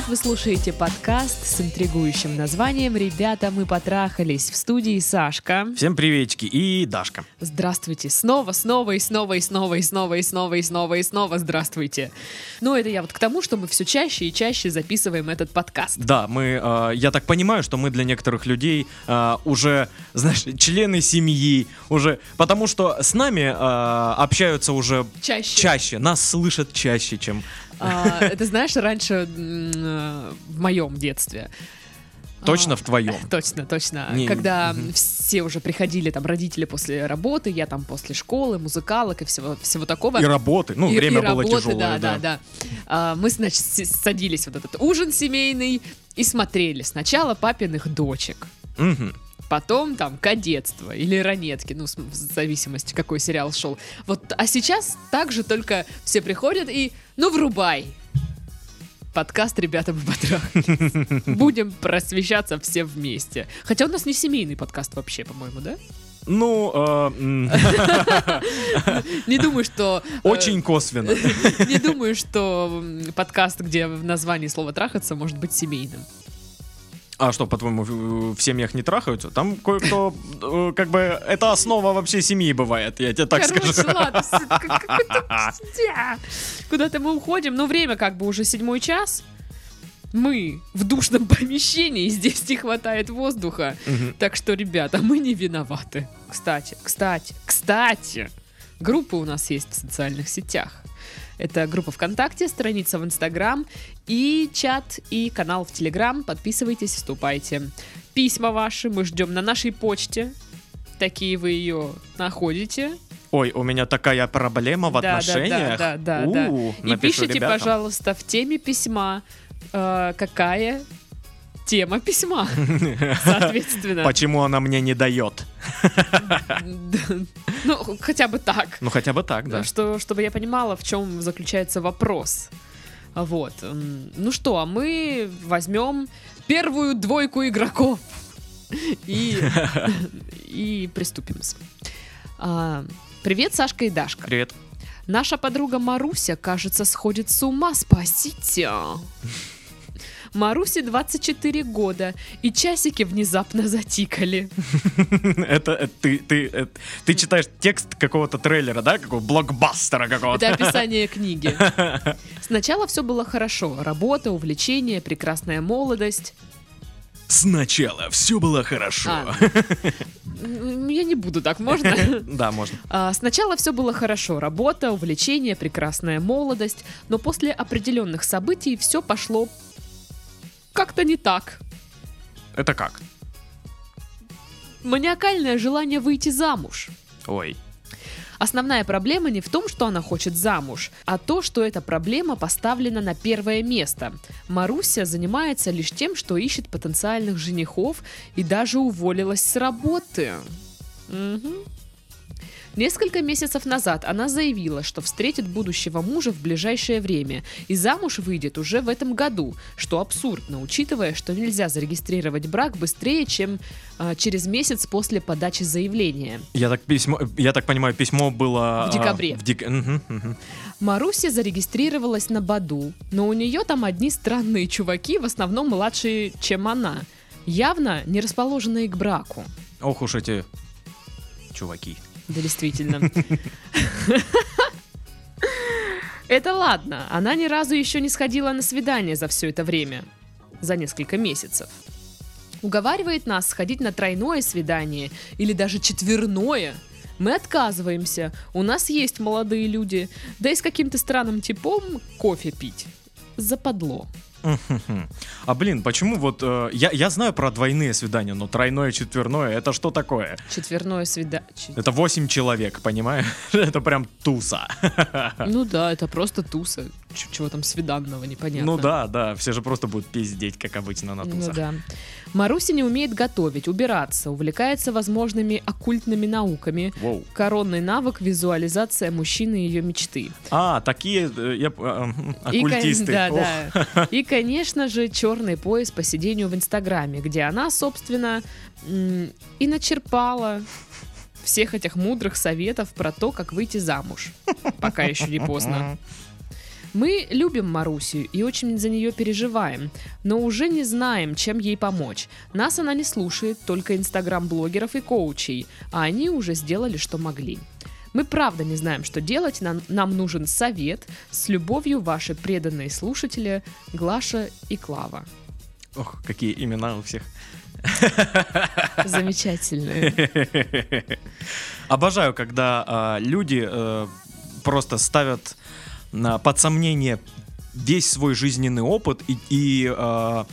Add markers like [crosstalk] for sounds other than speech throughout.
привет! Вы слушаете подкаст с интригующим названием «Ребята, мы потрахались» в студии Сашка. Всем приветики и Дашка. Здравствуйте! Снова, снова и снова и снова и снова и снова и снова и снова здравствуйте! Ну, это я вот к тому, что мы все чаще и чаще записываем этот подкаст. Да, мы, э, я так понимаю, что мы для некоторых людей э, уже, знаешь, члены семьи, уже, потому что с нами э, общаются уже Чаще. чаще, нас слышат чаще, чем... А, это знаешь, раньше э, в моем детстве. Точно А, в твоем. [laughs] Точно, точно. Не, Когда все уже приходили, там, родители после работы, я там после школы, музыкалок и всего, всего такого. И работы, ну, И- время и было работы, тяжелое, да, да, да. А, мы, значит, садились вот этот ужин семейный и смотрели сначала папиных дочек. Потом там кадетство или ранетки, ну, в зависимости, какой сериал шел. Вот, а сейчас также только все приходят и, ну, врубай. Подкаст «Ребята, мы потрахались». [laughs] Будем просвещаться все вместе. Хотя у нас не семейный подкаст вообще, по-моему, да? Ну, м, [laughs] Не думаю, что... э, очень косвенно. [laughs] Не думаю, что подкаст, где в названии слово «трахаться» может быть семейным. А что, по-твоему, в семьях не трахаются? Там кое-кто, э, как бы, это основа вообще семьи бывает, я тебе так Короче, скажу. ладно. [laughs] Куда-то мы уходим, но время как бы уже седьмой час. Мы в душном помещении, здесь не хватает воздуха. Так что, ребята, мы не виноваты. Кстати, кстати, кстати, группа у нас есть в социальных сетях. Это группа ВКонтакте, страница в Инстаграм и чат, и канал в Телеграм. Подписывайтесь, вступайте. Письма ваши мы ждем на нашей почте. Такие вы ее находите. Ой, у меня такая проблема в Да, да, да, отношениях. да, да, да. У, И напишу пишите, ребятам. пожалуйста, в теме письма, э, какая тема письма, [laughs] соответственно. Почему она мне не дает? Ну, хотя бы так. Ну, хотя бы так, да. Что, чтобы я понимала, в чем заключается вопрос. Вот. Ну что, а мы возьмем первую двойку игроков и, и приступим. А, Привет, Сашка и Дашка. Привет. Наша подруга Маруся, кажется, сходит с ума. Спасите! Марусе 24 года, и часики внезапно затикали. [laughs] Это, это ты, ты, это- ты читаешь текст какого-то трейлера, да? Какого блокбастера какого-то. Это описание [laughs] книги. Сначала все было хорошо. Работа, увлечение, прекрасная молодость. Сначала все было хорошо. А, я не буду так, можно? [laughs] Да, можно. А, Сначала все было хорошо. Работа, увлечение, прекрасная молодость. Но после определенных событий все пошло как-то не так. Это как? Маниакальное желание выйти замуж. Ой. Основная проблема не в том, что она хочет замуж, а то, что эта проблема поставлена на первое место. Маруся занимается лишь тем, что ищет потенциальных женихов и даже уволилась с работы. Мгм. Несколько месяцев назад она заявила, что встретит будущего мужа в ближайшее время и замуж выйдет уже в этом году, что абсурдно, учитывая, что нельзя зарегистрировать брак быстрее, чем а, через месяц после подачи заявления. Я так, письмо, я так понимаю, письмо было... В декабре. а, в дек- мгм, мгм. Маруся зарегистрировалась на Баду, но у нее там одни странные чуваки, в основном младшие, чем она. Явно не расположенные к браку. Ох уж эти чуваки. Да, действительно. Это ладно, она ни разу еще не сходила на свидание за все это время. За несколько месяцев. Уговаривает нас сходить на тройное свидание или даже четверное. Мы отказываемся. У нас есть молодые люди. Да и с каким-то странным типом кофе пить. Западло. А блин, почему вот... э, я, я знаю про двойные свидания, но тройное, четверное, это что такое? Четверное свидание. Это 8 человек, понимаешь? [laughs] Это прям туса. Ну да, это просто туса. Чего там свиданного, непонятно. Ну да, да, все же просто будут пиздеть, как обычно на Ну тусах. да. Маруся не умеет готовить, убираться, увлекается возможными оккультными науками. Воу. Коронный навык визуализация мужчины и ее мечты. А, такие э, я, э, м, И, оккультисты. да, Ох. да. И, конечно же, черный пояс по сидению в Инстаграме, где она, собственно, и начерпала всех этих мудрых советов про то, как выйти замуж. Пока еще не поздно. [laughs] Мы любим Марусю и очень за нее переживаем, но уже не знаем, чем ей помочь. Нас она не слушает, только инстаграм-блогеров и коучей, а они уже сделали, что могли. Мы правда не знаем, что делать, нам, нам нужен совет. С любовью, ваши преданные слушатели Глаша и Клава. Ох, какие имена у всех. Замечательные. [laughs] Обожаю, когда а, люди э, просто ставят под сомнение весь свой жизненный опыт и, и а,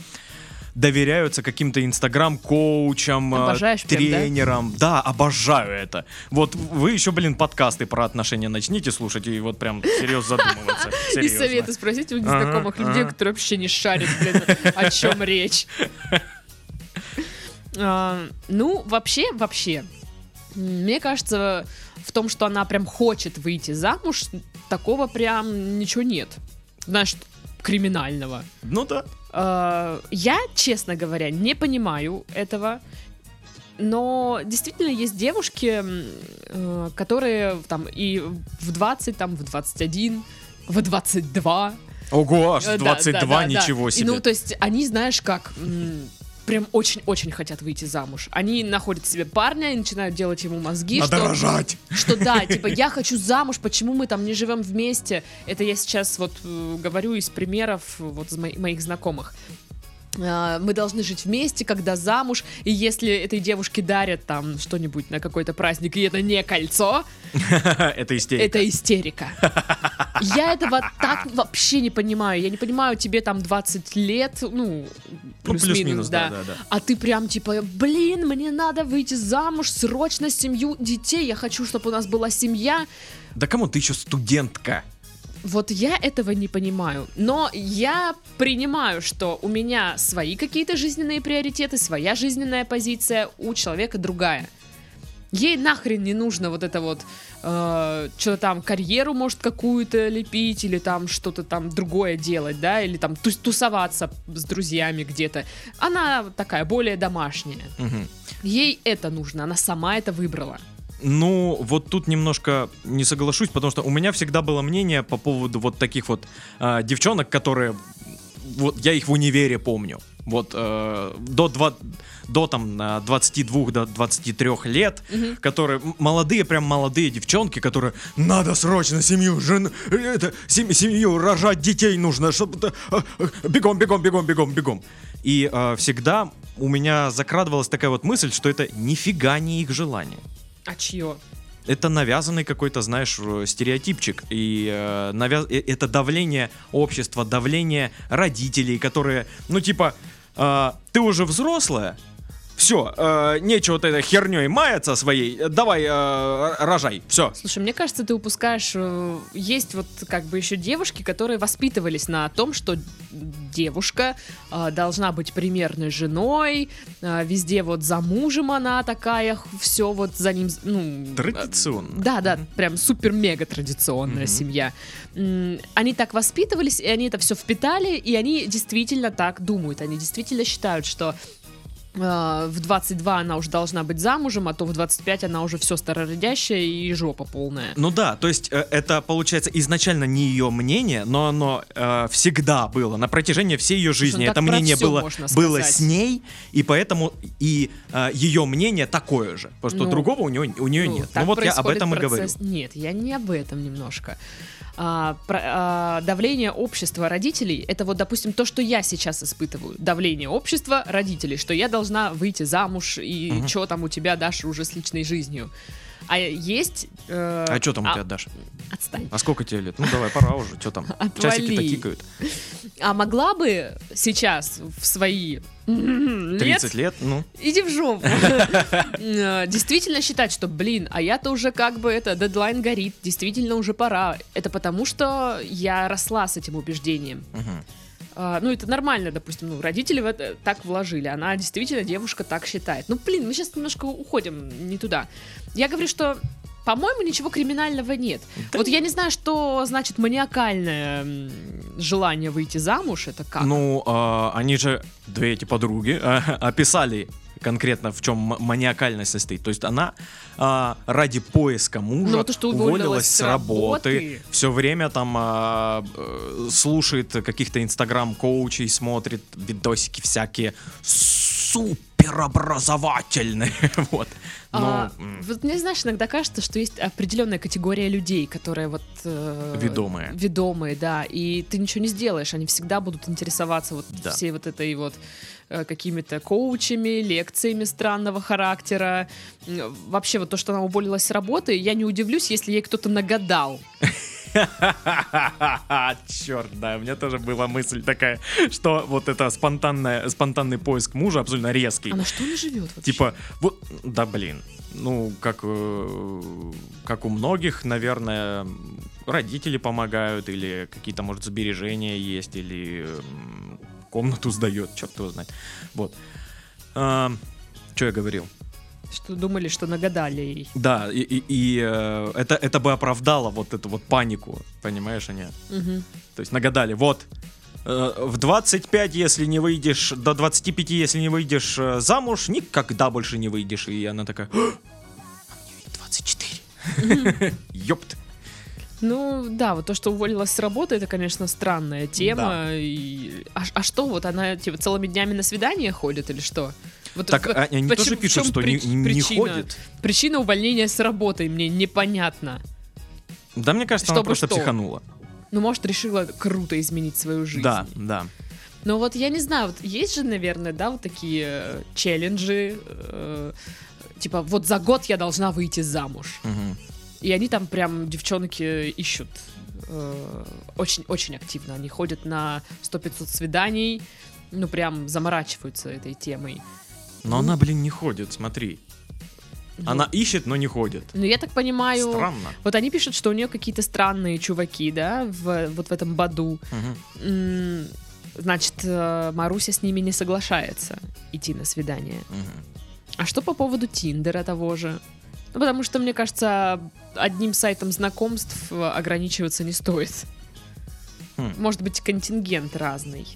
доверяются каким-то инстаграм-коучам, а, Обожаешь прям, да? тренерам. Да? обожаю это. Вот вы еще, блин, подкасты про отношения начните слушать и вот прям серьезно [laughs] задумываться. И советы спросить у незнакомых людей, которые вообще не шарят, блин, о чем речь. [laughs] А, Ну, вообще, вообще, мне кажется, в том, что она прям хочет выйти замуж, такого прям ничего нет. Знаешь, криминального. Ну да. А, Я, честно говоря, не понимаю этого. Но действительно есть девушки, э, которые там и в 20, там в 21, в 22. Ого, аж Э, да, 22, да, да, да. ничего И, себе. ну, то есть они, знаешь, как м, прям очень-очень хотят выйти замуж. Они находят себе парня и начинают делать ему мозги, Надо что, рожать. что да, [laughs] типа, я хочу замуж, почему мы там не живем вместе? Это я сейчас вот э, говорю из примеров вот из мо- моих знакомых. А, Мы должны жить вместе, когда замуж, и если этой девушке дарят там что-нибудь на какой-то праздник, и это не кольцо, [laughs] Это истерика. это истерика. Я этого так вообще не понимаю. Я не понимаю, тебе там 20 лет, ну, Ну, плюс-минус, да. А ты прям типа, блин, мне надо выйти замуж, срочно семью, детей, я хочу, чтобы у нас была семья. Да кому ты еще студентка? Вот я этого не понимаю. Но я принимаю, что у меня свои какие-то жизненные приоритеты, своя жизненная позиция, у человека другая. Ей нахрен не нужно вот это вот, э, что-то там, карьеру, может, какую-то лепить, или там что-то там другое делать, да, или там тус- тусоваться с друзьями где-то. Она такая более домашняя. Мгм. Ей это нужно, она сама это выбрала. Ну, вот тут немножко не соглашусь, потому что у меня всегда было мнение по поводу вот таких вот а, девчонок, которые, вот я их в универе помню, вот э, до, два, до там а, 22 до 23 лет, Мгм. которые молодые, прям молодые девчонки, которые надо срочно семью, жен, э, это, сем- семью, рожать детей нужно, чтобы бегом, бегом, бегом, бегом, бегом. И э, всегда у меня закрадывалась такая вот мысль, что это нифига не их желание А чье? это навязанный какой-то, знаешь, стереотипчик. И э, навяз- это давление общества, давление родителей, которые, ну, типа, э, ты уже взрослая, все, нечего вот этой херней маяться своей, э, давай э, рожай, все. Слушай, мне кажется, ты упускаешь. э, Есть вот как бы еще девушки, которые воспитывались на том, что девушка э, должна быть примерной женой, э, везде вот за мужем она такая, все вот за ним, ну... э, Традиционно. Да, да, прям супер-мега традиционная Мгм. семья. Они так воспитывались, и они это все впитали, и они действительно так думают. Они действительно считают, что э, в 22 она уже должна быть замужем, а то в 25 она уже все старородящая и жопа полная. Ну да, то есть э, это получается изначально не ее мнение, но оно э, всегда было на протяжении всей ее жизни. так это мнение было, было с ней, и поэтому и э, ее мнение такое же. Потому что Ну, другого у, него, у нее Ну, нет. Ну вот я об этом и говорю. процесс- Нет, я не об этом немножко. А, про- а, давление общества родителей это вот, допустим, то, что я сейчас испытываю. Давление общества родителей, что я должна выйти замуж и Мгм. что там у тебя, Даша, уже с личной жизнью. А есть... э, А что там у тебя, Даша? Отстань. А сколько тебе лет? Ну давай, пора уже. Что там? [laughs] Отвали. Часики-то тикают. А могла бы сейчас в свои м, 30 лет? Ну. Иди в жопу. Э, Действительно считать, что, блин, а я-то уже как бы это, дедлайн горит, действительно уже пора. Это потому, что я росла с этим убеждением. мгм. А, Ну, это нормально, допустим, ну, родители в это так вложили. Она действительно, девушка так считает. Ну, блин, мы сейчас немножко уходим не туда. Я говорю, что по-моему, ничего криминального нет. вот я не знаю, что значит маниакальное желание выйти замуж. Это как? Ну, а, они же, две эти подруги, а, описали конкретно в чем маниакальность состоит. То есть она а, ради поиска мужа Ну, то, что уволилась с с работы, работы. все время там а, э, слушает каких-то инстаграм-коучей, смотрит видосики всякие суперобразовательные. [laughs] вот. А, м, вот мне, знаешь, иногда кажется, что есть определенная категория людей, которые вот... э, Ведомые. Ведомые, да, и ты ничего не сделаешь, они всегда будут интересоваться вот Да. всей вот этой вот э, какими-то коучами, лекциями странного характера. Вообще вот то, что она уволилась с работы, я не удивлюсь, если ей кто-то нагадал. [laughs] [laughs] Черт, да, у меня тоже была мысль такая, что вот это спонтанное, спонтанный поиск мужа абсолютно резкий. А на что она живет вообще? Типа, вот, да блин, ну, как, э, как у многих, наверное, родители помогают, или какие-то, может, сбережения есть, или комнату сдает, черт его знает. Вот. что я говорил? Что думали, что нагадали ей. Да, и, и- и, э, это, это бы оправдало вот эту вот панику, понимаешь, они? Мгм. То есть нагадали, вот, э, в 25, если не выйдешь, до 25, если не выйдешь э, замуж, никогда больше не выйдешь. И она такая, «А мне ведь 24. Ёпт. Ну да, вот то, что уволилась с работы, это, конечно, странная тема. Да. И... А, а что, вот она типа целыми днями на свидание ходит или что? Вот Так, в- а- они почему- тоже пишут, что не, прич- не причина? ходит. Причина увольнения с работы мне непонятна. Да, мне кажется, она Чтобы просто что? психанула. Ну, может, решила круто изменить свою жизнь. Да, да. Но вот я не знаю, вот есть же, наверное, да, вот такие э, челленджи, э, типа вот за год я должна выйти замуж. Мгм. И они там прям, девчонки, ищут э, очень-очень активно. Они ходят на 100-500 свиданий, ну прям заморачиваются этой темой. Но она, блин, не ходит, смотри. Ну, Она ищет, но не ходит. Ну, я так понимаю... Странно. Вот они пишут, что у нее какие-то странные чуваки, да, в, вот в этом Баду. М, Значит, э, Маруся с ними не соглашается идти на свидание. Мгм. А что по поводу Тиндера того же? Ну, потому что, мне кажется, одним сайтом знакомств э, ограничиваться не стоит. Хм. Может быть, контингент разный.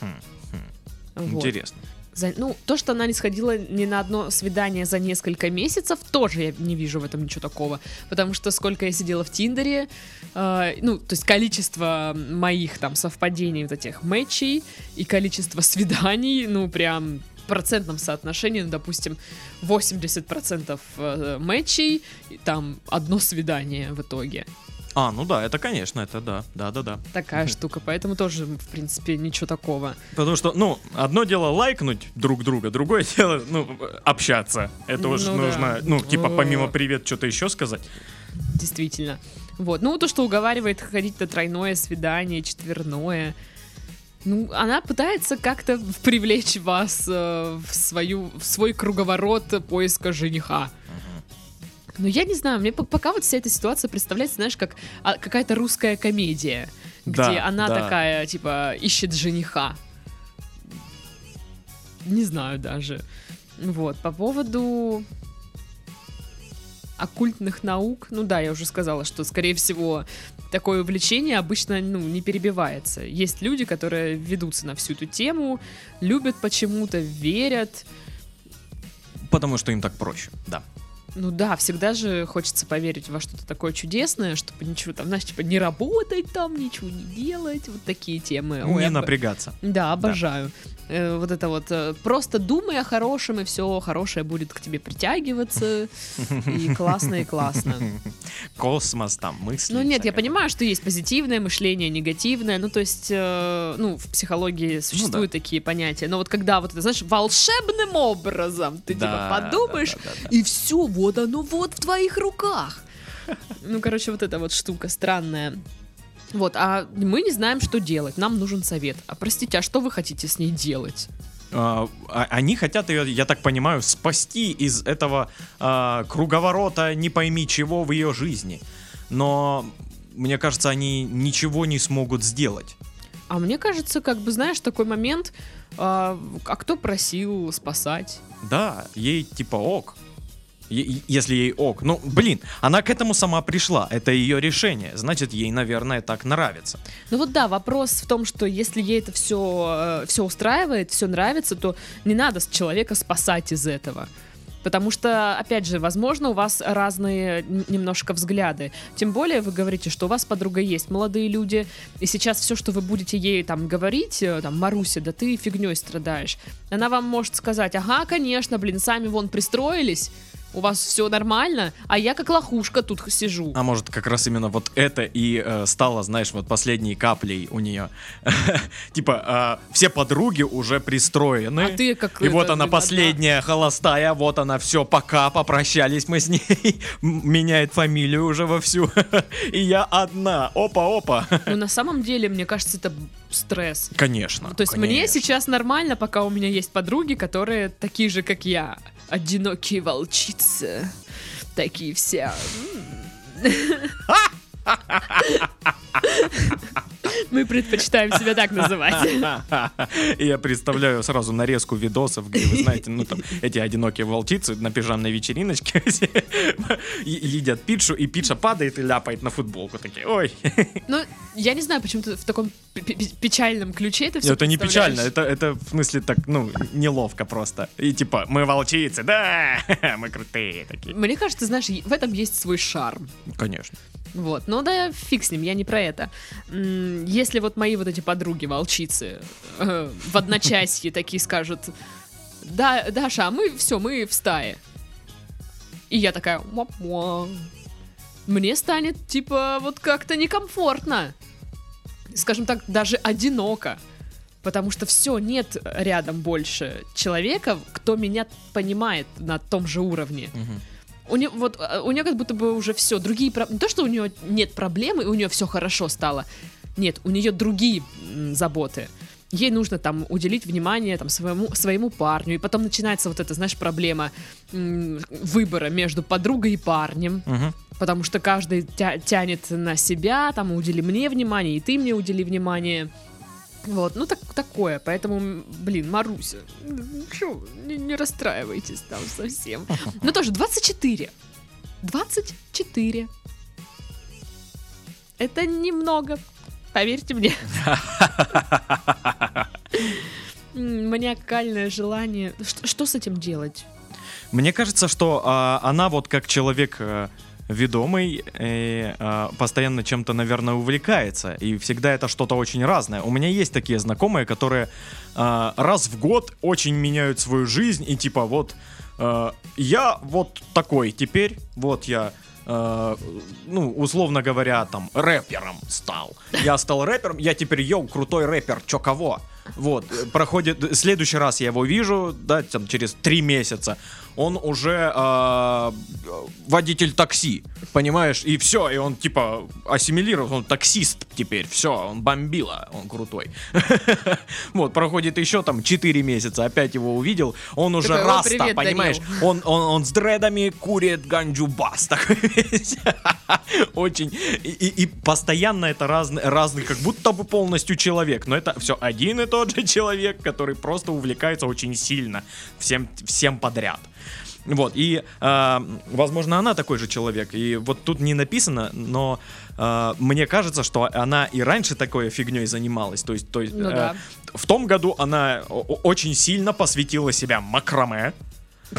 Хм, хм. Вот. Интересно. За- ну, то, что она не сходила ни на одно свидание за несколько месяцев, тоже я не вижу в этом ничего такого. Потому что сколько я сидела в Тиндере, э, ну, то есть количество моих там совпадений вот этих матчей и количество свиданий, ну, прям процентном соотношении, ну, допустим, 80% э, матчей, и там одно свидание в итоге. А, ну да, это, конечно, это да. Да, да, да. Такая штука, поэтому тоже, в принципе, ничего такого. Потому что, ну, одно дело лайкнуть друг друга, другое [laughs] дело, ну, общаться. Это Ну да. нужно, ну, типа, помимо привет, что-то еще сказать. Действительно. Вот. Ну, то, что уговаривает ходить на тройное свидание, четверное. Ну, она пытается как-то привлечь вас э, в, свою, в свой круговорот поиска жениха. Но я не знаю, мне по- пока вот вся эта ситуация представляется, знаешь, как а, какая-то русская комедия, Да, где она да. такая, типа, ищет жениха. Не знаю даже. Вот, по поводу оккультных наук, ну да, я уже сказала, что, скорее всего, такое увлечение обычно ну, не перебивается. Есть люди, которые ведутся на всю эту тему, любят почему-то, верят. Потому что им так проще, да. Ну да, всегда же хочется поверить во что-то такое чудесное, чтобы ничего там, знаешь, типа не работать там, ничего не делать, вот такие темы. Ой, не об- напрягаться. Да, обожаю. Э, вот это вот, э, просто думай о хорошем, и все хорошее будет к тебе притягиваться, и [laughs] классно, и классно. Космос там, мысли. Ну нет, я понимаю, что есть позитивное мышление, негативное, ну то есть, э, ну в психологии существуют такие понятия, но вот когда вот это, знаешь, волшебным образом ты Да, типа подумаешь, да, да, да, да. и все, вот оно вот в твоих руках. Ну, короче, вот эта вот штука странная. Вот, а мы не знаем, что делать. Нам нужен совет. А простите, а что вы хотите с ней делать? А, а- они хотят ее, я так понимаю, спасти из этого а, круговорота не пойми чего в ее жизни. Но мне кажется, они ничего не смогут сделать. А мне кажется, как бы, знаешь, такой момент, а, а кто просил спасать? Да, ей типа ок. Если ей ок. Ну, блин, она к этому сама пришла. Это ее решение. Значит, ей, наверное, так нравится. Ну вот да, вопрос в том, что если ей это все, все устраивает, все нравится, то не надо человека спасать из этого. Потому что, опять же, возможно, у вас разные немножко взгляды. Тем более вы говорите, что у вас подруга есть, молодые люди, и сейчас все, что вы будете ей там говорить, э, там, Маруся, да ты фигней страдаешь, она вам может сказать, ага, конечно, блин, сами вон пристроились, у вас все нормально, а я как лохушка тут сижу. А может, как раз именно вот это и э, стало, знаешь, вот последней каплей у нее. [laughs] Типа, э, все подруги уже пристроены. А ты как И это, вот она последняя холостая, вот она все, пока, попрощались мы с ней. [laughs] Меняет фамилию уже вовсю. [laughs] И я одна. Опа-опа. Ну, на самом деле, мне кажется, это стресс. Конечно. То есть мне сейчас нормально, пока у меня есть подруги, которые такие же, как я. Одинокие волчицы. Такие все. Мы предпочитаем себя так называть. Я представляю сразу нарезку видосов, где, вы знаете, ну там эти одинокие волчицы на пижамной вечериночке [laughs] едят пиццу, и пицца падает и ляпает на футболку. Такие, ой, Ну, я не знаю, почему ты в таком пе- пе- печальном ключе это все это не печально, это, это в смысле так, ну, неловко просто. И типа, мы волчицы, да, [laughs] мы крутые такие. Мне кажется, знаешь, в этом есть свой шарм. Конечно. Вот, ну да, фиг с ним, я не про это. Если вот мои вот эти подруги, волчицы, э, в одночасье такие скажут, да, Даша, а мы все, мы в стае. И я такая, «Муа-муа». мне станет, типа, вот как-то некомфортно. Скажем так, даже одиноко. Потому что все, нет рядом больше человека, кто меня понимает на том же уровне. Мгм. У нее, вот, э, у нее как будто бы уже все, другие Не то, что у нее нет проблемы, и у нее все хорошо стало. Нет, у нее другие м, заботы. Ей нужно там уделить внимание там, своему, своему парню. И потом начинается вот эта, знаешь, проблема м, выбора между подругой и парнем. Мгм. Потому что каждый тя- тянет на себя, там, удели мне внимание, и ты мне удели внимание. Вот, ну так, такое, поэтому, блин, Маруся, чё, не, не расстраивайтесь там совсем. [laughs] Ну тоже 24. 24. Это немного, поверьте мне. [laughs] Маниакальное желание. Что, что с этим делать? Мне кажется, что а, она вот как человек э, ведомый э, а, постоянно чем-то, наверное, увлекается. И всегда это что-то очень разное. У меня есть такие знакомые, которые а, раз в год очень меняют свою жизнь. И типа вот э, я вот такой теперь, вот я э, ну, условно говоря, там, рэпером стал. Я стал рэпером, я теперь, йоу, крутой рэпер, чё кого? Вот, проходит, следующий раз я его вижу, да, там, через три месяца, он уже э, водитель такси, понимаешь, и все, и он, типа, ассимилирован, он таксист теперь, все, он бомбила, он крутой. [laughs] Вот, проходит еще там 4 месяца, опять его увидел, он уже Такой, «О, раста, понимаешь, Данил». он, он, он с дредами курит ганджу бас [laughs] такой. [laughs] Очень. И, и- и постоянно это разный, разный, как будто бы полностью человек. Но это все один и тот же человек, который просто увлекается очень сильно всем, всем подряд. Вот, и, э, возможно, она такой же человек. И вот тут не написано, но э, мне кажется, что она и раньше такой фигней занималась. То есть, то есть Ну э, да. в том году она очень сильно посвятила себя макраме.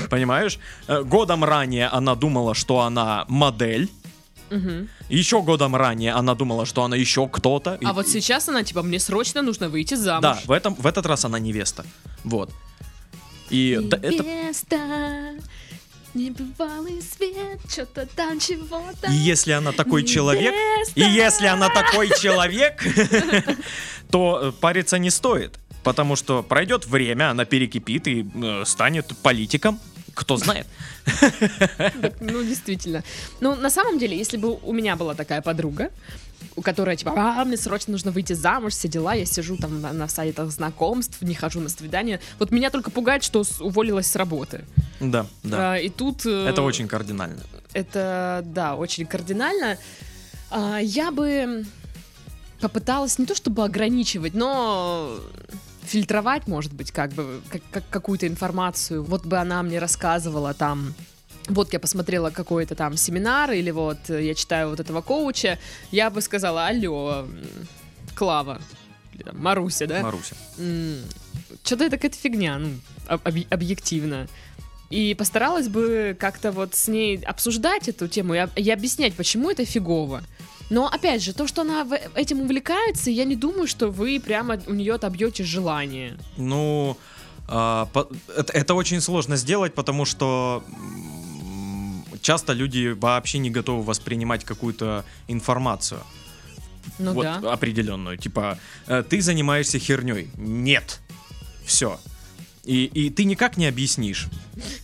Понимаешь? Э, Годом ранее она думала, что она модель. Мгм. Еще годом ранее она думала, что она еще кто-то. А И- вот сейчас она, типа, мне срочно нужно выйти замуж. Да, в, этом, в этот раз она невеста. Вот. И да, это... Невеста, небывалый свет, что-то там, чего-то. И если она такой человек, Невеста. и если она такой человек, [laughs] то э, париться не стоит. Потому что пройдет время, она перекипит и э, станет политиком. Кто знает. Ну, действительно. Ну, на самом деле, если бы у меня была такая подруга, у которой, типа, а, мне срочно нужно выйти замуж, все дела, я сижу там на, на сайтах знакомств, не хожу на свидания. Вот меня только пугает, что уволилась с работы. Да, да. А, и тут... э, Это очень кардинально. Это, да, очень кардинально. А, я бы попыталась не то чтобы ограничивать, но фильтровать, может быть, как бы как- как- какую-то информацию. Вот бы она мне рассказывала там вот я посмотрела какой-то там семинар, или вот я читаю вот этого коуча, я бы сказала, алло, Клава, там Маруся, да? Маруся. Что-то это какая-то фигня, ну, об- объ- объективно. И постаралась бы как-то вот с ней обсуждать эту тему и, и объяснять, почему это фигово. Но опять же, то, что она этим увлекается, я не думаю, что вы прямо у нее отобьете желание. Ну, а, по- это, это очень сложно сделать, потому что часто люди вообще не готовы воспринимать какую-то информацию. Ну вот да. определенную. Типа, э, ты занимаешься херней. Нет. Все. И, и ты никак не объяснишь.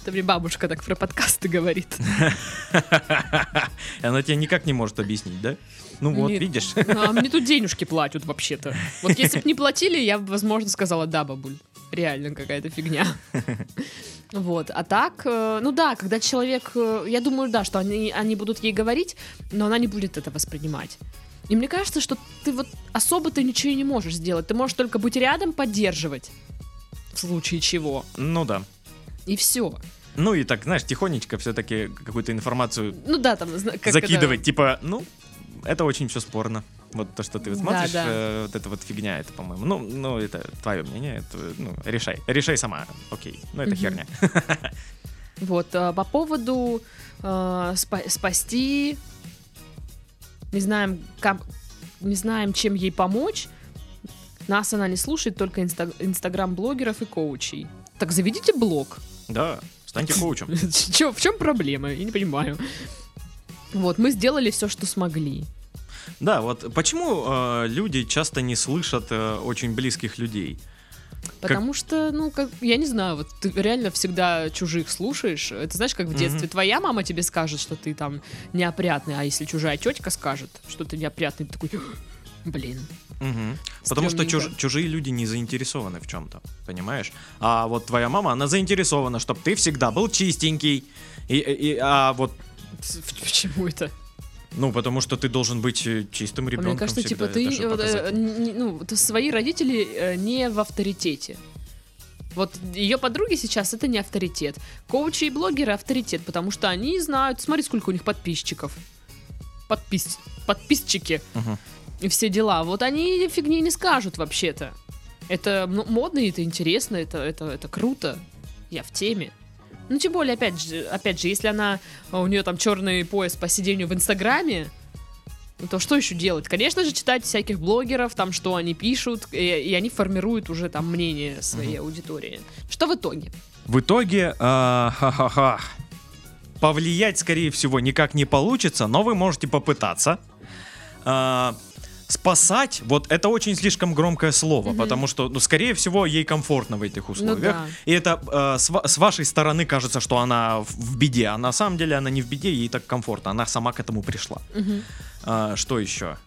Это мне бабушка так про подкасты говорит. [laughs] Она тебе никак не может объяснить, да? Ну вот, Нет. видишь. [laughs] А мне тут денежки платят вообще-то. Вот если бы не платили, я бы, возможно, сказала, да, бабуль, реально какая-то фигня. [laughs] Вот, а так, э, ну да, когда человек, э, я думаю, да, что они, они будут ей говорить, но она не будет это воспринимать. И мне кажется, что ты вот особо ты ничего не можешь сделать. Ты можешь только быть рядом, поддерживать. В случае чего. Ну да. И все. Ну и так, знаешь, тихонечко все-таки какую-то информацию Ну да, там, как закидывать. это- Типа, ну, это очень все спорно. Вот то, что ты Да, смотришь, да. э, вот это вот фигня, это, по-моему. Ну, ну, это твое мнение, это, ну, решай. Решай сама. Окей. Ну, это Мгм. херня. [laughs] Вот, а, по поводу э, спа- спасти, не знаем, как, не знаем, чем ей помочь. Нас она не слушает, только инста- инстаграм-блогеров и коучей. Так заведите блог. Да, станьте [laughs] коучем. Чё, в чем проблема? Я не понимаю. Вот, мы сделали все, что смогли. Да, вот почему э, люди часто не слышат э, очень близких людей? Потому что, ну, как, я не знаю, вот ты реально всегда чужих слушаешь. Это знаешь, как в детстве твоя мама тебе скажет, что ты там неопрятный, а если чужая тетка скажет, что ты неопрятный, ты такой, блин. Мгм. Потому что чуж- чужие люди не заинтересованы в чем-то, понимаешь? А вот твоя мама, она заинтересована, чтобы ты всегда был чистенький. И, и- а вот, Почему это? Ну, потому что ты должен быть э, чистым ребенком. Мне кажется, всегда. типа ты э, ну, свои родители э, не в авторитете. Вот ее подруги сейчас это не авторитет. Коучи и блогеры авторитет, потому что они знают, смотри, сколько у них подписчиков. Подпис... Подписчики Мгм. и все дела. Вот они фигни не скажут вообще-то. Это ну, модно, это интересно, это, это, это круто. Я в теме. Ну, тем более, опять же, опять же, если она, а, у нее там черный пояс по сидению в Инстаграме, то что еще делать? Конечно же, читать всяких блогеров, там, что они пишут, и, и они формируют уже там мнение своей аудитории. Что в итоге? В итоге, а, ха-ха-ха, повлиять, скорее всего, никак не получится, но вы можете попытаться. А, спасать, вот это очень слишком громкое слово, Мгм. потому что, ну, скорее всего, ей комфортно в этих условиях. да. И это э, с, с вашей стороны кажется, что она в, в беде, а на самом деле она не в беде, ей так комфортно, она сама к этому пришла. Мгм. А, что еще?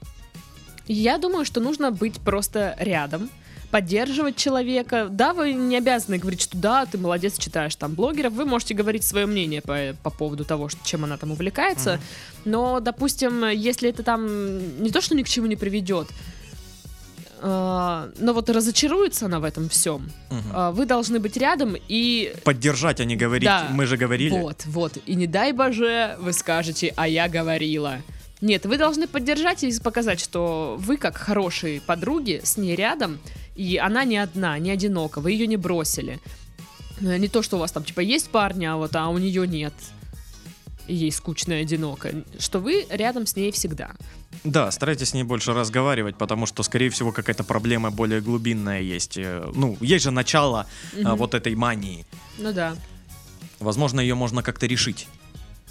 Я думаю, что нужно быть просто рядом, поддерживать человека. Да, вы не обязаны говорить, что да, ты молодец, читаешь там блогеров. Вы можете говорить свое мнение по, по поводу того, что, чем она там увлекается. Но, допустим, если это там не то, что ни к чему не приведет, э, но вот разочаруется она в этом всем, Мгм. э, вы должны быть рядом и Поддержать, а не говорить, Да. мы же говорили. вот, вот. И не дай боже, вы скажете, а я говорила. Нет, вы должны поддержать и показать, что вы, как хорошие подруги, с ней рядом, и она не одна, не одинока, вы ее не бросили. Э, Не то, что у вас там, типа, есть парни, а вот, а у нее нет. И ей скучно и одиноко. Что вы рядом с ней всегда. Да, старайтесь с ней больше разговаривать, потому что, скорее всего, какая-то проблема более глубинная есть. Э, Ну, есть же начало а, Мгм. вот этой мании. Ну да. Возможно, ее можно как-то решить.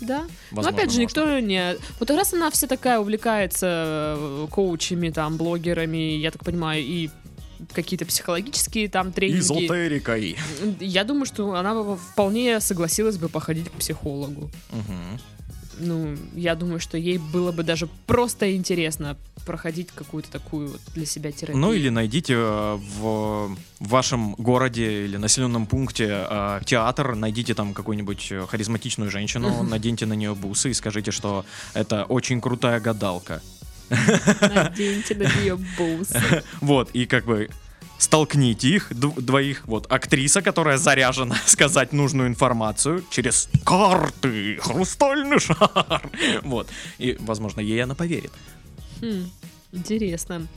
Да. Но Возможно, опять же, можно. никто не... Вот раз она вся такая увлекается э, коучами, там, блогерами, я так понимаю, и какие-то психологические там тренинги. Эзотерикой. Я думаю, что она вполне согласилась бы походить к психологу. Мгм. Ну, я думаю, что ей было бы даже просто интересно проходить какую-то такую вот для себя терапию. Ну или найдите э, в вашем городе или населенном пункте э, театр, найдите там какую-нибудь э, харизматичную женщину, наденьте на нее бусы и скажите, что это очень крутая гадалка. Наденьте на нее бусы. [laughs] Вот, и как бы столкните их, двоих, вот, актриса, которая заряжена [laughs] сказать нужную информацию через карты, хрустальный шар, [laughs] вот, и, возможно, ей она поверит. Хм, интересно.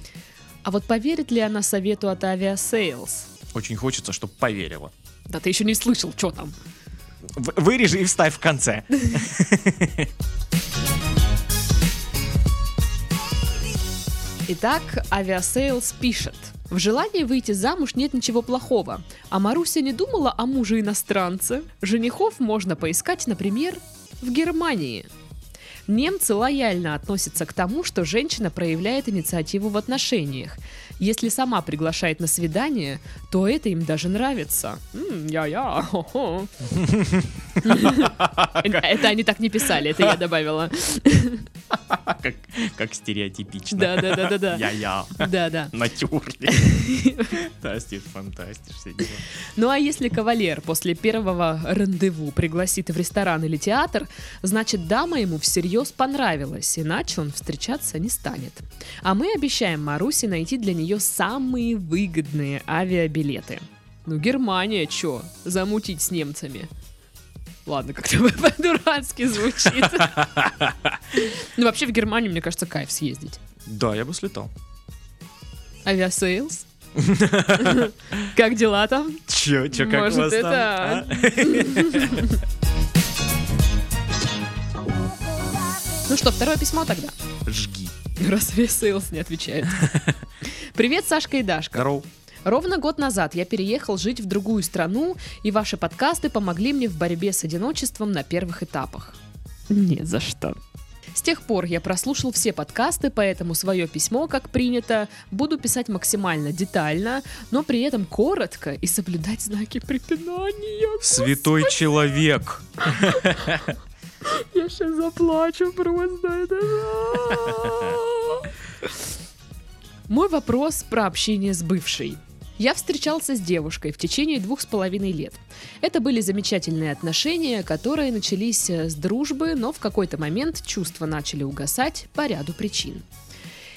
А вот поверит ли она совету от Aviasales? Очень хочется, чтобы поверила. Да ты еще не слышал, что там. В- Вырежи и вставь в конце. [laughs] Итак, Aviasales пишет. В желании выйти замуж нет ничего плохого. А Маруся не думала о муже-иностранце. Женихов можно поискать, например, в Германии. Немцы лояльно относятся к тому, что женщина проявляет инициативу в отношениях. Если сама приглашает на свидание, то это им даже нравится. Я-я. [laughs] [laughs] Это они так не писали, это я добавила. [laughs] Как, как стереотипично. Да-да-да-да-да. [laughs] Я-я. Да-да. Натюрли. [laughs] Фантастиш, фантастиш, все дела. Ну а если кавалер после первого рандеву пригласит в ресторан или театр, значит дама ему всерьез понравилась, иначе он встречаться не станет. А мы обещаем Марусе найти для нее самые выгодные авиабилеты. Ну Германия, чё, замутить с немцами? Ладно, как-то [laughs] по-дурацки звучит. [laughs] Ну вообще в Германию, мне кажется, кайф съездить. Да, я бы слетал. Aviasales? [laughs] Как дела там? Че, че, как Может, у вас там? это- а? Ну что, второе письмо тогда. Жги. Раз Sales не отвечает. Привет, Сашка и Дашка. Здорово. Ровно год назад я переехал жить в другую страну, и ваши подкасты помогли мне в борьбе с одиночеством на первых этапах. Не за что. С тех пор я прослушал все подкасты, поэтому свое письмо, как принято, буду писать максимально детально, но при этом коротко и соблюдать знаки препинания. Святой человек. Я сейчас заплачу просто. Это... [laughs] Мой вопрос про общение с бывшей. Я встречался с девушкой в течение двух с половиной лет. Это были замечательные отношения, которые начались э, с дружбы, но в какой-то момент чувства начали угасать по ряду причин.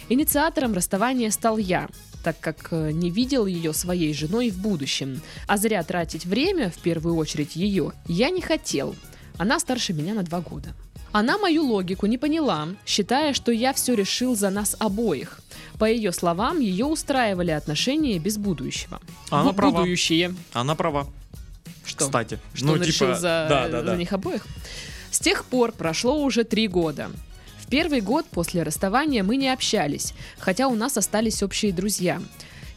Инициатором расставания стал я, так как э, не видел ее своей женой в будущем. А зря тратить время, в первую очередь ее, я не хотел. Она старше меня на два года. Она мою логику не поняла, считая, что я все решил за нас обоих. По ее словам, ее устраивали отношения без будущего. Она Бу- права. Будущее. Она права. Что? Кстати. Что ну, он решил типа, за, да, да, за да. них обоих? С тех пор прошло уже три года. В первый год после расставания мы не общались, хотя у нас остались общие друзья.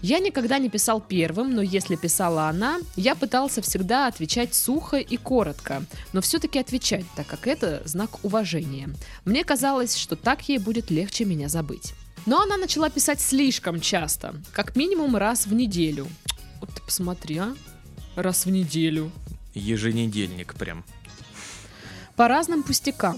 Я никогда не писал первым, но если писала она, я пытался всегда отвечать сухо и коротко, но все-таки отвечать, так как это знак уважения. Мне казалось, что так ей будет легче меня забыть. Но она начала писать слишком часто, как минимум раз в неделю. Вот ты посмотри, а? Раз в неделю Еженедельник прям. по разным пустякам.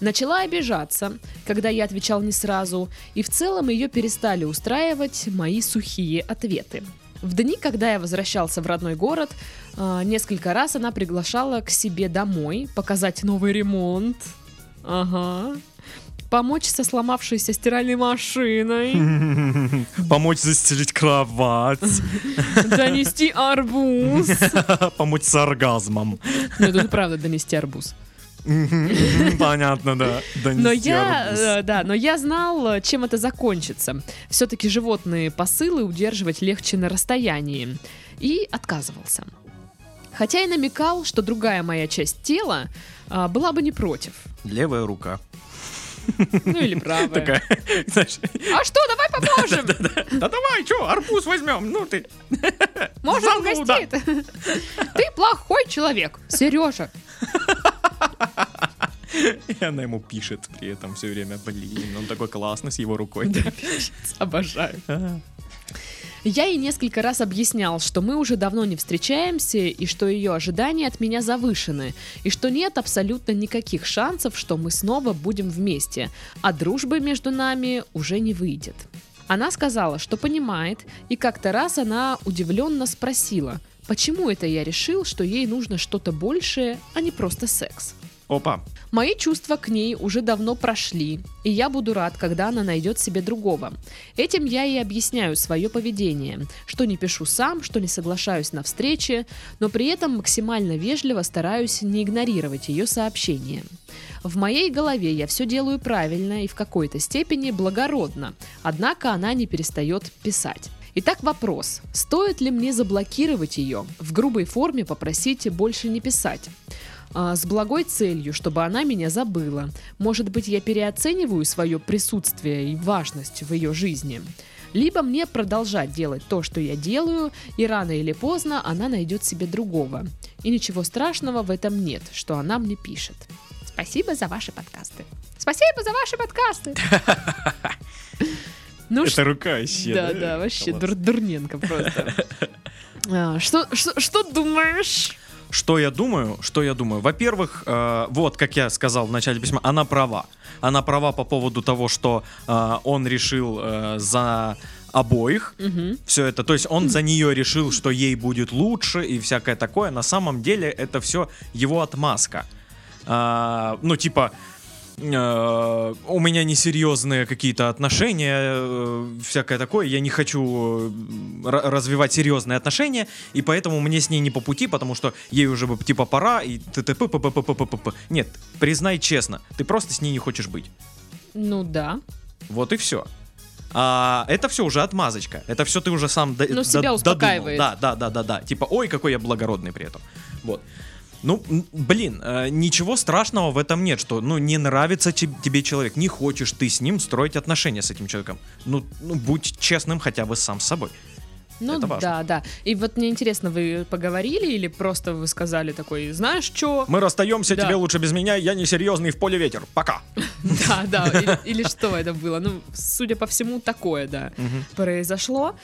Начала обижаться, когда я отвечал не сразу, и в целом ее перестали устраивать мои сухие ответы. В дни, когда я возвращался в родной город, а, несколько раз она приглашала к себе домой показать новый ремонт. Ага. Помочь со сломавшейся стиральной машиной. [laughs] Помочь застелить кровать. [laughs] Донести арбуз. [laughs] Помочь с оргазмом. Ну, это правда донести арбуз. Понятно, да. Но я, э, да, но я знал, чем это закончится. Все-таки животные посылы удерживать легче на расстоянии. И отказывался. Хотя и намекал, что другая моя часть тела а, была бы не против. Левая рука. Ну или правая. Такая, [laughs] знаешь, А что, давай поможем? да давай, что, арбуз возьмем, ну ты. [laughs] Может, зануда. угостит? [laughs] Ты плохой человек, Сережа. И она ему пишет при этом все время, блин, он такой классный с его рукой. Обожаю. А. Я ей несколько раз объяснял, что мы уже давно не встречаемся, и что ее ожидания от меня завышены, и что нет абсолютно никаких шансов, что мы снова будем вместе, а дружбы между нами уже не выйдет. Она сказала, что понимает, и как-то раз она удивленно спросила, почему это я решил, что ей нужно что-то большее, а не просто секс. Опа. Мои чувства к ней уже давно прошли, и я буду рад, когда она найдет себе другого. Этим я и объясняю свое поведение, что не пишу сам, что не соглашаюсь на встречи, но при этом максимально вежливо стараюсь не игнорировать ее сообщения. В моей голове я все делаю правильно и в какой-то степени благородно, однако она не перестает писать. Итак, вопрос. Стоит ли мне заблокировать ее, в грубой форме попросить больше не писать? А, с благой целью, чтобы она меня забыла. Может быть, я переоцениваю свое присутствие и важность в ее жизни. Либо мне продолжать делать то, что я делаю, и рано или поздно она найдет себе другого. И ничего страшного в этом нет, что она мне пишет. Спасибо за ваши подкасты. Спасибо за ваши подкасты. [laughs] Ну, Это рука вообще. да, да, вообще Класс. дур- дурненко просто. [laughs] А, Что, что, что думаешь? Что я думаю? Что я думаю? Во-первых, э, вот, как я сказал в начале письма, она права. Она права по поводу того, что э, он решил э, за обоих Мгм. все это. То есть он за нее решил, что ей будет лучше и всякое такое. На самом деле это все его отмазка. А, ну, типа, э, у меня несерьезные какие-то отношения, э, всякое такое, я не хочу э, ра- развивать серьезные отношения, и поэтому мне с ней не по пути, потому что ей уже бы типа пора, и т.т.п. п- п- п- п- п- п- п. Нет, признай честно, ты просто с ней не хочешь быть. Ну да. Вот и все. А это все уже отмазочка. Это все ты уже сам до- Ну, себя до- успокаивает. додумал. Да, да, да, да, да. Типа, ой, какой я благородный при этом. Вот. Ну, блин, э, ничего страшного в этом нет, что, ну, не нравится те- тебе человек, не хочешь ты с ним строить отношения с этим человеком. Ну, ну будь честным хотя бы сам с собой. Ну Это важно. да, да. И вот мне интересно, вы поговорили или просто вы сказали такой, знаешь что? Мы расстаемся, Да. тебе лучше без меня, я несерьезный, в поле ветер. Пока. [laughs] Да, да. Или, что это было? Ну, судя по всему, такое, да, произошло.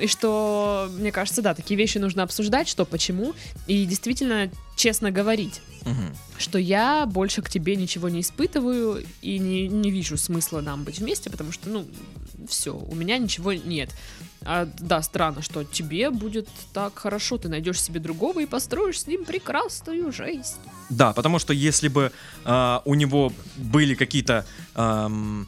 И что, мне кажется, да, такие вещи нужно обсуждать, что, почему, и действительно честно говорить. Мгм. что я больше к тебе ничего не испытываю и не, не вижу смысла нам быть вместе, потому что, ну, все, у меня ничего нет. А, да, странно, что тебе будет так хорошо, ты найдешь себе другого и построишь с ним прекрасную жизнь. Да, потому что если бы а, у него были какие-то... ам,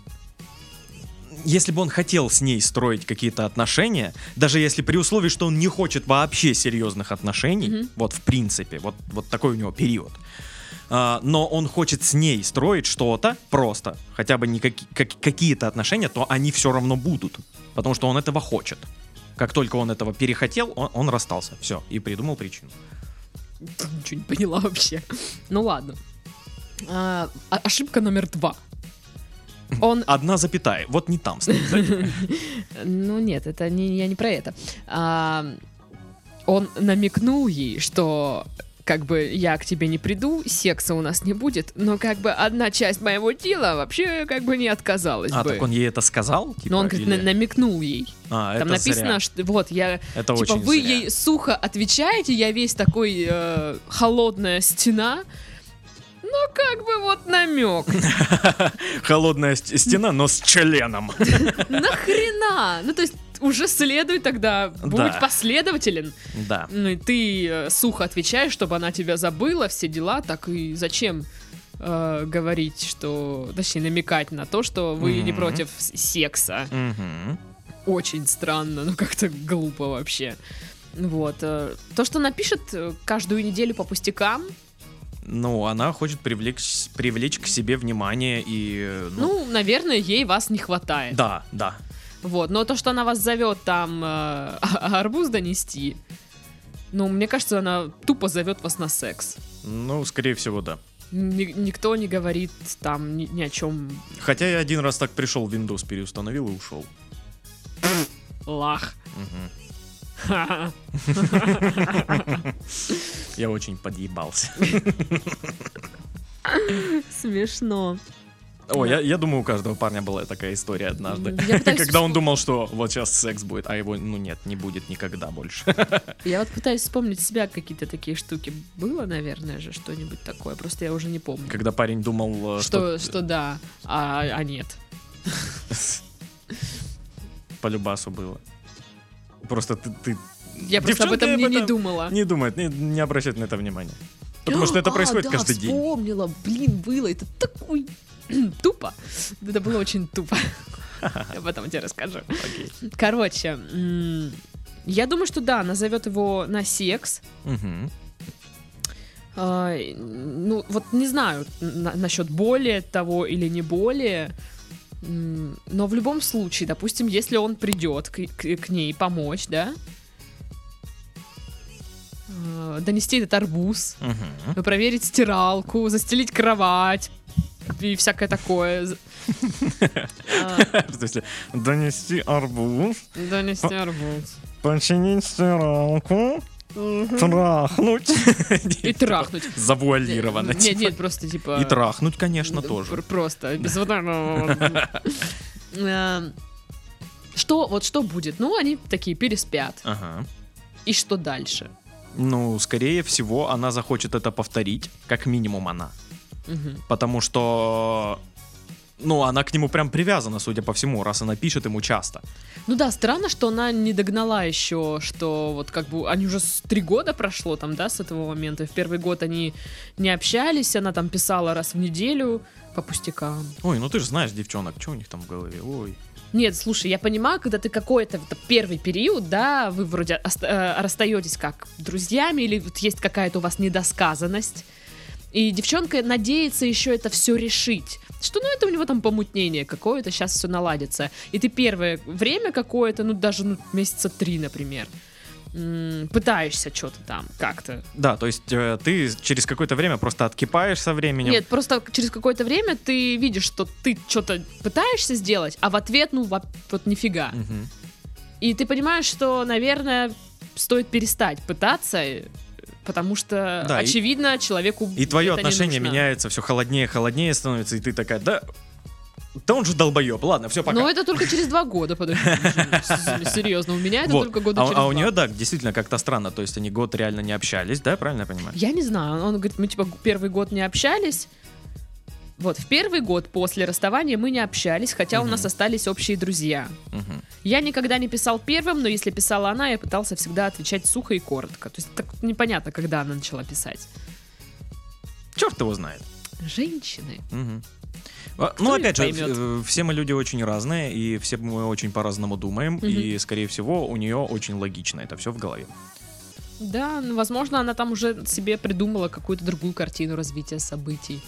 если бы он хотел с ней строить какие-то отношения, даже если при условии, что он не хочет вообще серьезных отношений, Мгм. вот в принципе, вот, вот такой у него период, а, но он хочет с ней строить что-то просто, хотя бы не каки- как- какие-то отношения, то они все равно будут, потому что он этого хочет. Как только он этого перехотел, он, он расстался, все, и придумал причину. Ничего не поняла вообще. Ну ладно. А, о- ошибка номер два. [laughs] Он Одна запятая, вот не там стоит. [laughs] Ну нет, это не, я не про это. А, он намекнул ей, что как бы я к тебе не приду, секса у нас не будет, но как бы одна часть моего тела вообще как бы не отказалась А, бы. так он ей это сказал? Типа, но он или- на- намекнул ей. А, Там написано, зря. что вот я Это типа вы зря. ей сухо отвечаете, я весь такой э, холодная стена. Ну, как бы вот намек. [laughs] Холодная ст- стена, но с членом. [laughs] Нахрена? Ну, то есть, уже следуй тогда, будь Да. последователен. Да. Ну и ты э, сухо отвечаешь, чтобы она тебя забыла, все дела, так и зачем э, говорить, что, точнее, намекать на то, что вы не против секса. Очень странно, ну как-то глупо вообще. Вот. э, То, что напишет каждую неделю по пустякам, Ну, она хочет привлечь, привлечь к себе внимание и... э, Ну, ну, наверное, ей вас не хватает. да, да. Вот. Но то, что она вас зовет там э, [laughs] арбуз донести, ну, мне кажется, она тупо зовет вас на секс. Ну, скорее всего, да. Ни- никто не говорит там ни, ни о чем Хотя я один раз так пришел, Windows переустановил и ушел. лах. Мгм. [laughs] Я очень подъебался. Смешно. О, я, я думаю, у каждого парня была такая история однажды. Пытаюсь [laughs] Когда он думал, что вот сейчас секс будет, а его, ну нет, не будет никогда больше. [laughs] Я вот пытаюсь вспомнить себя, какие-то такие штуки. Было, наверное же, что-нибудь такое. Просто я уже не помню. Когда парень думал, э, Что, что что да, а, а нет. по любасу было. Просто ты, ты Я просто об этом не, об не этом думала. не думает, не, не обращает на это внимания. Потому что это А, происходит да, каждый день. вспомнила, блин, было это такой [clears throat] тупо. Это было очень тупо. [laughs] Я потом тебе расскажу. Короче, я думаю, что да, назовет его на секс. А, ну, вот не знаю на- насчет более того или не более. Но в любом случае, допустим, если он придет к, к- к ней помочь, да, а, донести этот арбуз, Мгм. проверить стиралку, застелить кровать и всякое такое. То [laughs] есть донести арбуз, Донести арбуз. починить стиралку, трахнуть. И трахнуть. [laughs] Завуалировано. Нет, типа. нет, просто типа... И трахнуть, конечно, Д- тоже. пр- Просто, без вот этого. [laughs] Э, Что, вот что будет? Ну, они такие переспят. Ага. И что дальше? Ну, скорее всего, она захочет это повторить, как минимум она. Мгм. Потому что, ну, она к нему прям привязана, судя по всему, раз она пишет ему часто. Ну да, странно, что она не догнала еще, что вот как бы они уже три года прошло там, да, с этого момента. В первый год они не общались, она там писала раз в неделю по пустякам. Ой, ну ты же знаешь девчонок, что у них там в голове? Ой. Нет, слушай, я понимаю, когда ты какой-то вот первый период, да, вы вроде э, расстаетесь как друзьями, или вот есть какая-то у вас недосказанность, и девчонка надеется еще это все решить. Что, ну, это у него там помутнение какое-то, сейчас все наладится. И ты первое время какое-то, ну, даже ну, месяца три, например, пытаешься что-то там как-то. Да, то есть э, ты через какое-то время просто откипаешь со временем. Нет, просто через какое-то время ты видишь, что ты что-то пытаешься сделать, а в ответ, ну, во- вот нифига. Мгм. И ты понимаешь, что, наверное, стоит перестать пытаться, потому что, Да, и- очевидно, человеку И твое отношение меняется, все холоднее, холоднее становится, и ты такая, да, да он же долбоеб, ладно, все, пока. Но это только через два года, подожди. Серьезно, у меня это Вот. только года а, через а у два. нее, да, действительно как-то странно, то есть они год реально не общались, да, правильно я понимаю? Я не знаю, он говорит, мы типа первый год не общались. Вот, в первый год после расставания мы не общались, хотя у Мгм. нас остались общие друзья. Мгм. Я никогда не писал первым, но если писала она, я пытался всегда отвечать сухо и коротко. То есть так непонятно, когда она начала писать. Черт его знает. Женщины. А, Кто Ну, опять же, поймет? э, все мы люди очень разные, и все мы очень по-разному думаем, и, скорее всего, у нее очень логично это все в голове. Да, ну, возможно, она там уже себе придумала какую-то другую картину развития событий.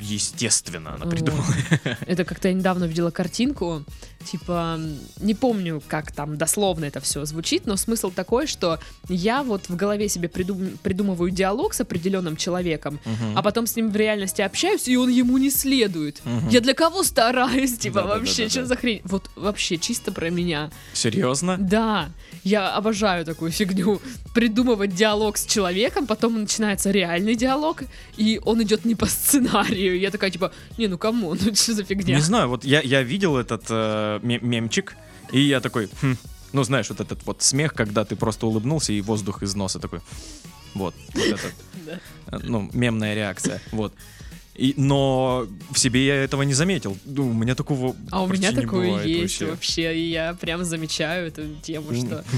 Естественно, она Вот. придумала. [laughs] Это как-то я недавно видела картинку, типа, не помню, как там дословно это все звучит, но смысл такой, что я вот в голове себе придум- придумываю диалог с определенным человеком, Мгм. а потом с ним в реальности общаюсь, и он ему не следует. Мгм. Я для кого стараюсь, типа, Да-да-да-да-да. вообще, что за хрень? Вот вообще чисто про меня. Серьезно? Да, я обожаю такую фигню. Придумывать диалог с человеком, потом начинается реальный диалог, и он идет не по сценарию. Я такая, типа, не, ну кому, [laughs] ну что за фигня? Не знаю, вот я, я видел этот э, ме- мемчик, и я такой, хм, ну знаешь, вот этот вот смех, когда ты просто улыбнулся, и воздух из носа такой. Вот, вот это, [laughs] э, ну, мемная реакция, вот. И, но в себе я этого не заметил. Ну, у меня такого А у меня такое есть вообще. вообще. и я прям замечаю эту тему, что... [laughs]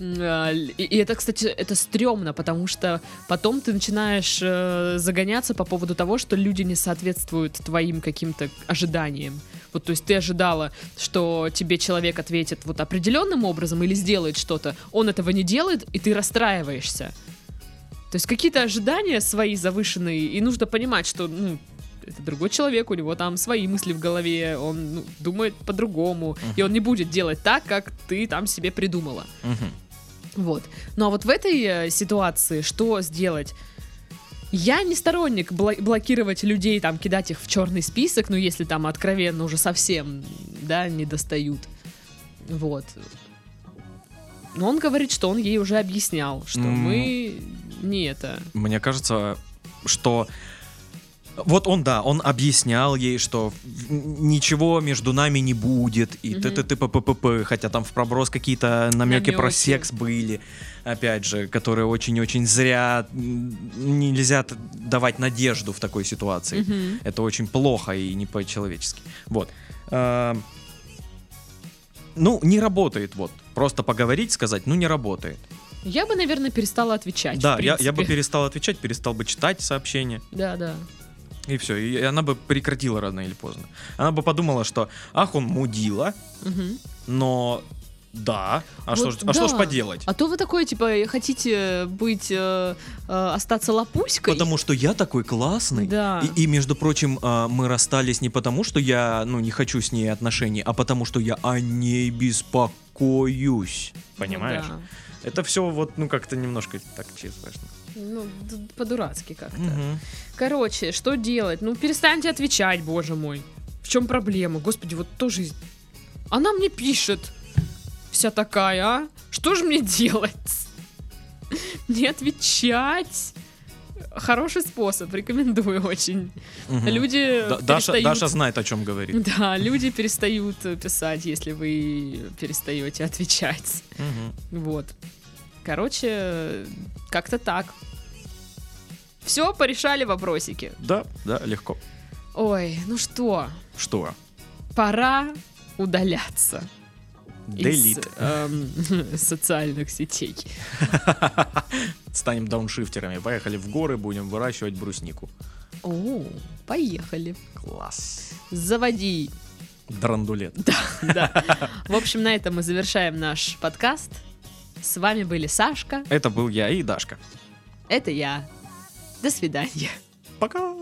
А, И и это, кстати, это стрёмно, потому что потом ты начинаешь э, загоняться по поводу того, что люди не соответствуют твоим каким-то ожиданиям. Вот, то есть ты ожидала, что тебе человек ответит вот определенным образом или сделает что-то, он этого не делает, и ты расстраиваешься. То есть какие-то ожидания свои завышенные, и нужно понимать, что ну, это другой человек, у него там свои мысли в голове, он ну, думает по-другому, и он не будет делать так, как ты там себе придумала. Мгм. Вот. Ну а вот в этой э, ситуации что сделать? Я не сторонник блокировать людей, там, кидать их в черный список, ну, если там откровенно уже совсем, да, не достают. Вот. Но он говорит, что он ей уже объяснял, что М. мы не это. Мне кажется, что вот он, да, он объяснял ей, что ничего между нами не будет, и Мгм. т т т п п п п хотя там в проброс какие-то намеки про Намёки. секс были, опять же, которые очень-очень зря нельзя давать надежду в такой ситуации. Мгм. Это очень плохо и не по-человечески. Вот. А, Ну, не работает вот. Просто поговорить, сказать, ну, не работает. Я бы, наверное, перестала отвечать. Да, я, я бы перестал отвечать, перестал бы читать сообщения. Да, да. И все. И она бы прекратила рано или поздно. Она бы подумала, что ах, он мудила, Мгм. но да. А, что, Вот ж- а что ж да. поделать? А то вы такой, типа, хотите быть, э, э, остаться лопуськой? Потому что я такой классный. Да. И, и, между прочим, а, мы расстались не потому, что я ну, не хочу с ней отношений, а потому что я о ней беспокоюсь. Понимаешь? Ну, Это все вот, ну, как-то немножко так честно. Ну, по-дурацки как-то. Мгм. Короче, что делать? Ну, перестаньте отвечать, боже мой. В чем проблема? Господи, вот тоже... Она мне пишет. Вся такая, а? Что же мне делать? [laughs] Не отвечать. Хороший способ, рекомендую очень. Мгм. Люди Да- Даша, перестают- Даша знает, о чем говорит. Да, люди перестают писать, если вы перестаете отвечать. Мгм. Вот. Короче, как-то так. Все, порешали вопросики. Да, да, легко. Ой, ну что, Что? пора удаляться Делит. из эм, [laughs] социальных сетей. [laughs] Станем дауншифтерами. Поехали в горы, будем выращивать бруснику. О, поехали. Класс. Заводи. Драндулет. [laughs] Да. В общем, на этом мы завершаем наш подкаст. С вами были Сашка. Это был я и Дашка. Это я. До свидания. Пока.